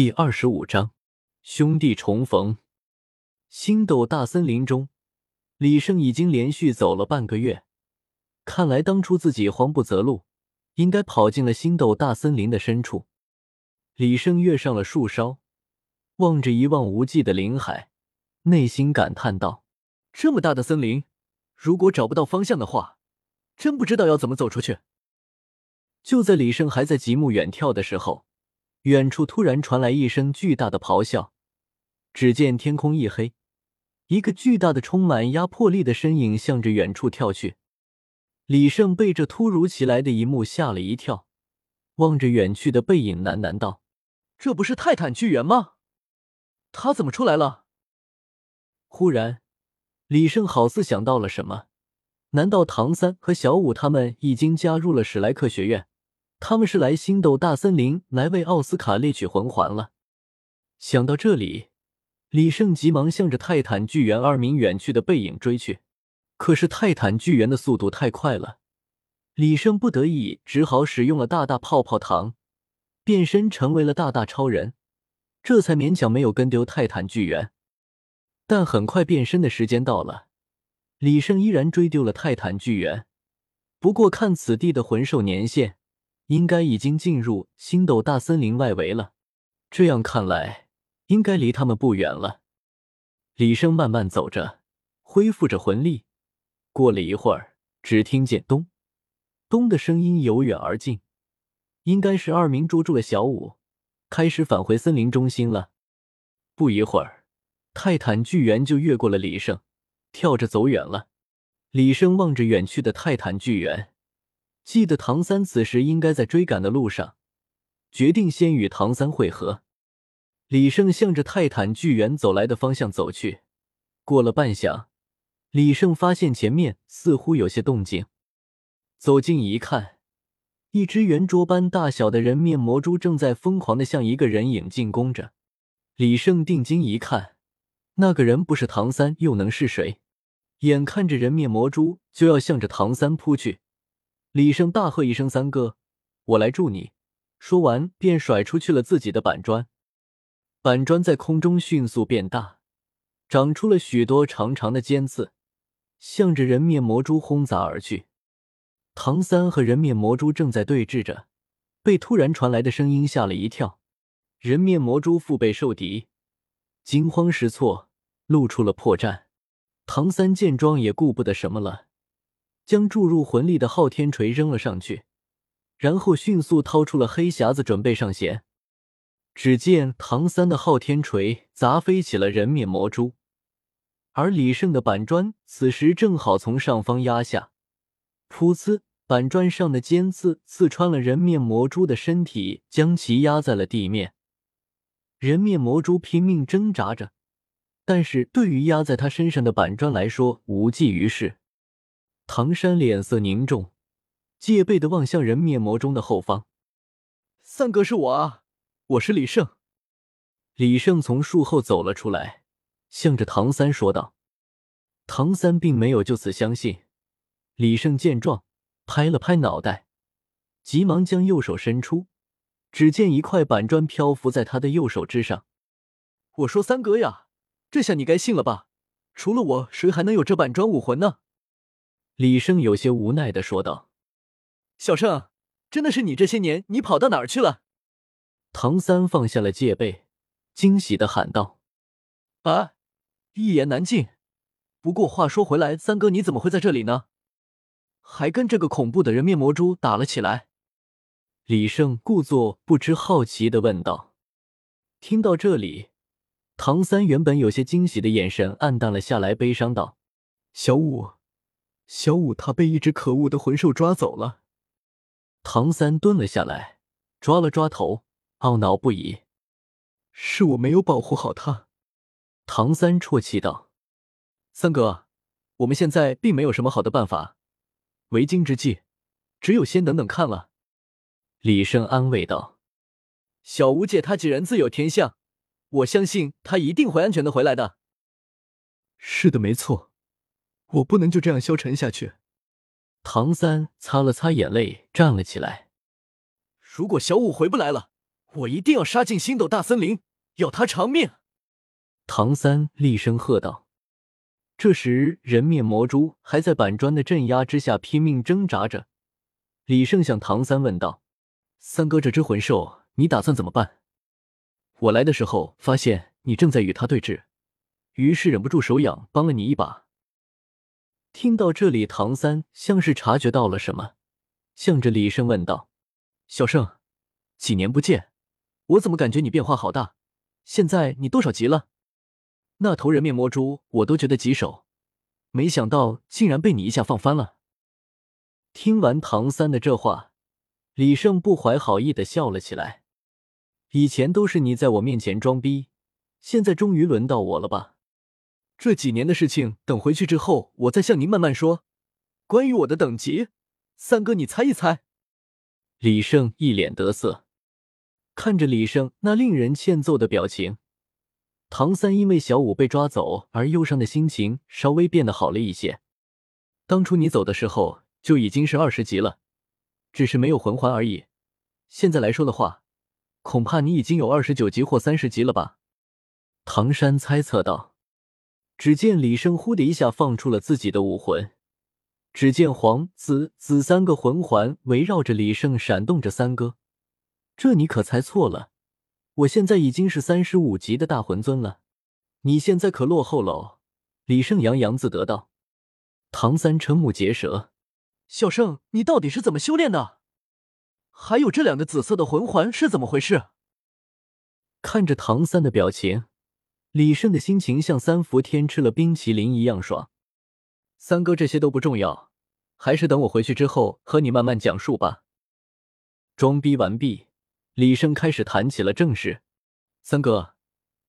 第二十五章，兄弟重逢。星斗大森林中，李胜已经连续走了半个月。看来当初自己慌不择路，应该跑进了星斗大森林的深处。李胜跃上了树梢，望着一望无际的林海，内心感叹道：“这么大的森林，如果找不到方向的话，真不知道要怎么走出去。”就在李胜还在极目远眺的时候。远处突然传来一声巨大的咆哮，只见天空一黑，一个巨大的、充满压迫力的身影向着远处跳去。李胜被这突如其来的一幕吓了一跳，望着远去的背影，喃喃道：“这不是泰坦巨猿吗？他怎么出来了？”忽然，李胜好似想到了什么，难道唐三和小五他们已经加入了史莱克学院？他们是来星斗大森林来为奥斯卡猎取魂环了。想到这里，李胜急忙向着泰坦巨猿二名远去的背影追去。可是泰坦巨猿的速度太快了，李胜不得已只好使用了大大泡泡糖，变身成为了大大超人，这才勉强没有跟丢泰坦巨猿。但很快变身的时间到了，李胜依然追丢了泰坦巨猿。不过看此地的魂兽年限。应该已经进入星斗大森林外围了，这样看来，应该离他们不远了。李胜慢慢走着，恢复着魂力。过了一会儿，只听见咚咚的声音由远而近，应该是二名捉住了小五，开始返回森林中心了。不一会儿，泰坦巨猿就越过了李胜，跳着走远了。李胜望着远去的泰坦巨猿。记得唐三此时应该在追赶的路上，决定先与唐三会合。李胜向着泰坦巨猿走来的方向走去。过了半晌，李胜发现前面似乎有些动静，走近一看，一只圆桌般大小的人面魔蛛正在疯狂的向一个人影进攻着。李胜定睛一看，那个人不是唐三又能是谁？眼看着人面魔蛛就要向着唐三扑去。李胜大喝一声：“三哥，我来助你！”说完，便甩出去了自己的板砖。板砖在空中迅速变大，长出了许多长长的尖刺，向着人面魔蛛轰砸而去。唐三和人面魔蛛正在对峙着，被突然传来的声音吓了一跳。人面魔蛛腹背受敌，惊慌失措，露出了破绽。唐三见状，也顾不得什么了。将注入魂力的昊天锤扔了上去，然后迅速掏出了黑匣子，准备上弦。只见唐三的昊天锤砸飞起了人面魔蛛，而李胜的板砖此时正好从上方压下，噗呲，板砖上的尖刺刺穿了人面魔蛛的身体，将其压在了地面。人面魔蛛拼命挣扎着，但是对于压在他身上的板砖来说，无济于事。唐山脸色凝重，戒备的望向人面魔中的后方。三哥是我啊，我是李胜。李胜从树后走了出来，向着唐三说道。唐三并没有就此相信。李胜见状，拍了拍脑袋，急忙将右手伸出，只见一块板砖漂浮在他的右手之上。我说三哥呀，这下你该信了吧？除了我，谁还能有这板砖武魂呢？李胜有些无奈的说道：“小胜，真的是你？这些年你跑到哪儿去了？”唐三放下了戒备，惊喜的喊道：“啊，一言难尽。不过话说回来，三哥你怎么会在这里呢？还跟这个恐怖的人面魔蛛打了起来？”李胜故作不知好奇的问道。听到这里，唐三原本有些惊喜的眼神暗淡了下来，悲伤道：“小五。”小五他被一只可恶的魂兽抓走了。唐三蹲了下来，抓了抓头，懊恼不已：“是我没有保护好他。”唐三啜泣道：“三哥，我们现在并没有什么好的办法，为今之计，只有先等等看了。”李胜安慰道：“小五姐她几人自有天相，我相信她一定会安全的回来的。”是的，没错。我不能就这样消沉下去。唐三擦了擦眼泪，站了起来。如果小五回不来了，我一定要杀进星斗大森林，要他偿命！唐三厉声喝道。这时，人面魔蛛还在板砖的镇压之下拼命挣扎着。李胜向唐三问道：“三哥，这只魂兽你打算怎么办？我来的时候发现你正在与他对峙，于是忍不住手痒，帮了你一把。”听到这里，唐三像是察觉到了什么，向着李胜问道：“小胜，几年不见，我怎么感觉你变化好大？现在你多少级了？”那头人面魔蛛我都觉得棘手，没想到竟然被你一下放翻了。听完唐三的这话，李胜不怀好意的笑了起来。以前都是你在我面前装逼，现在终于轮到我了吧？这几年的事情等回去之后，我再向您慢慢说。关于我的等级，三哥你猜一猜。李胜一脸得瑟，看着李胜那令人欠揍的表情。唐三因为小五被抓走而忧伤的心情稍微变得好了一些。当初你走的时候就已经是二十级了，只是没有魂环而已。现在来说的话，恐怕你已经有二十九级或三十级了吧？唐山猜测道。只见李胜呼的一下放出了自己的武魂，只见黄、紫、紫三个魂环围绕着李胜闪动着。三哥，这你可猜错了。我现在已经是三十五级的大魂尊了，你现在可落后喽。李胜洋洋自得道。唐三瞠目结舌：“小胜，你到底是怎么修炼的？还有这两个紫色的魂环是怎么回事？”看着唐三的表情，李胜的心情像三伏天吃了冰淇淋一样爽。三哥，这些都不重要，还是等我回去之后和你慢慢讲述吧。装逼完毕。李胜开始谈起了正事。三哥，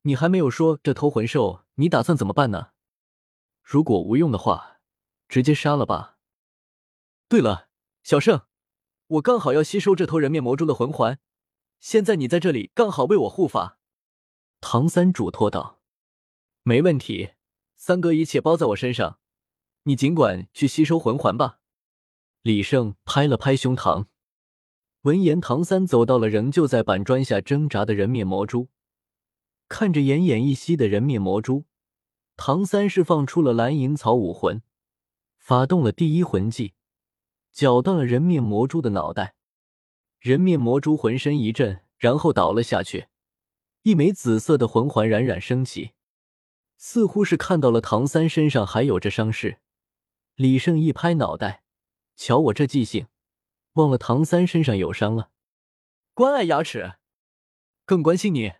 你还没有说这头魂兽，你打算怎么办呢？如果无用的话，直接杀了吧。对了，小胜，我刚好要吸收这头人面魔蛛的魂环，现在你在这里刚好为我护法。唐三嘱托道：“没问题，三哥一切包在我身上，你尽管去吸收魂环吧。”李胜拍了拍胸膛。闻言，唐三走到了仍旧在板砖下挣扎的人面魔蛛，看着奄奄一息的人面魔蛛，唐三释放出了蓝银草武魂，发动了第一魂技，绞断了人面魔蛛的脑袋。人面魔蛛浑身一震，然后倒了下去。一枚紫色的魂环冉冉升起，似乎是看到了唐三身上还有着伤势。李胜一拍脑袋，瞧我这记性！忘了唐三身上有伤了，关爱牙齿，更关心你。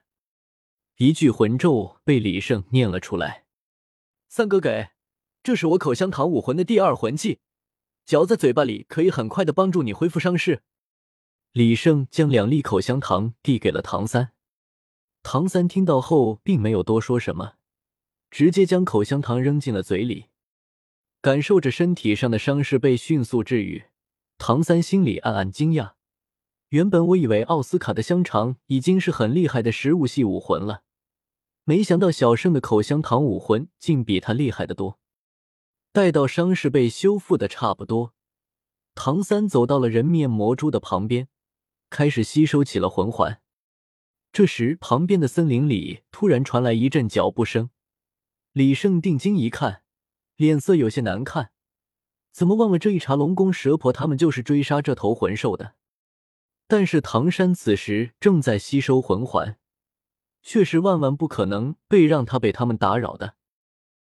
一句魂咒被李胜念了出来。三哥给，这是我口香糖武魂的第二魂技，嚼在嘴巴里可以很快的帮助你恢复伤势。李胜将两粒口香糖递给了唐三。唐三听到后并没有多说什么，直接将口香糖扔进了嘴里，感受着身体上的伤势被迅速治愈。唐三心里暗暗惊讶，原本我以为奥斯卡的香肠已经是很厉害的食物系武魂了，没想到小胜的口香糖武魂竟比他厉害的多。待到伤势被修复的差不多，唐三走到了人面魔蛛的旁边，开始吸收起了魂环。这时，旁边的森林里突然传来一阵脚步声，李胜定睛一看，脸色有些难看。怎么忘了这一茬龙宫蛇婆？他们就是追杀这头魂兽的。但是唐山此时正在吸收魂环，却是万万不可能被让他被他们打扰的。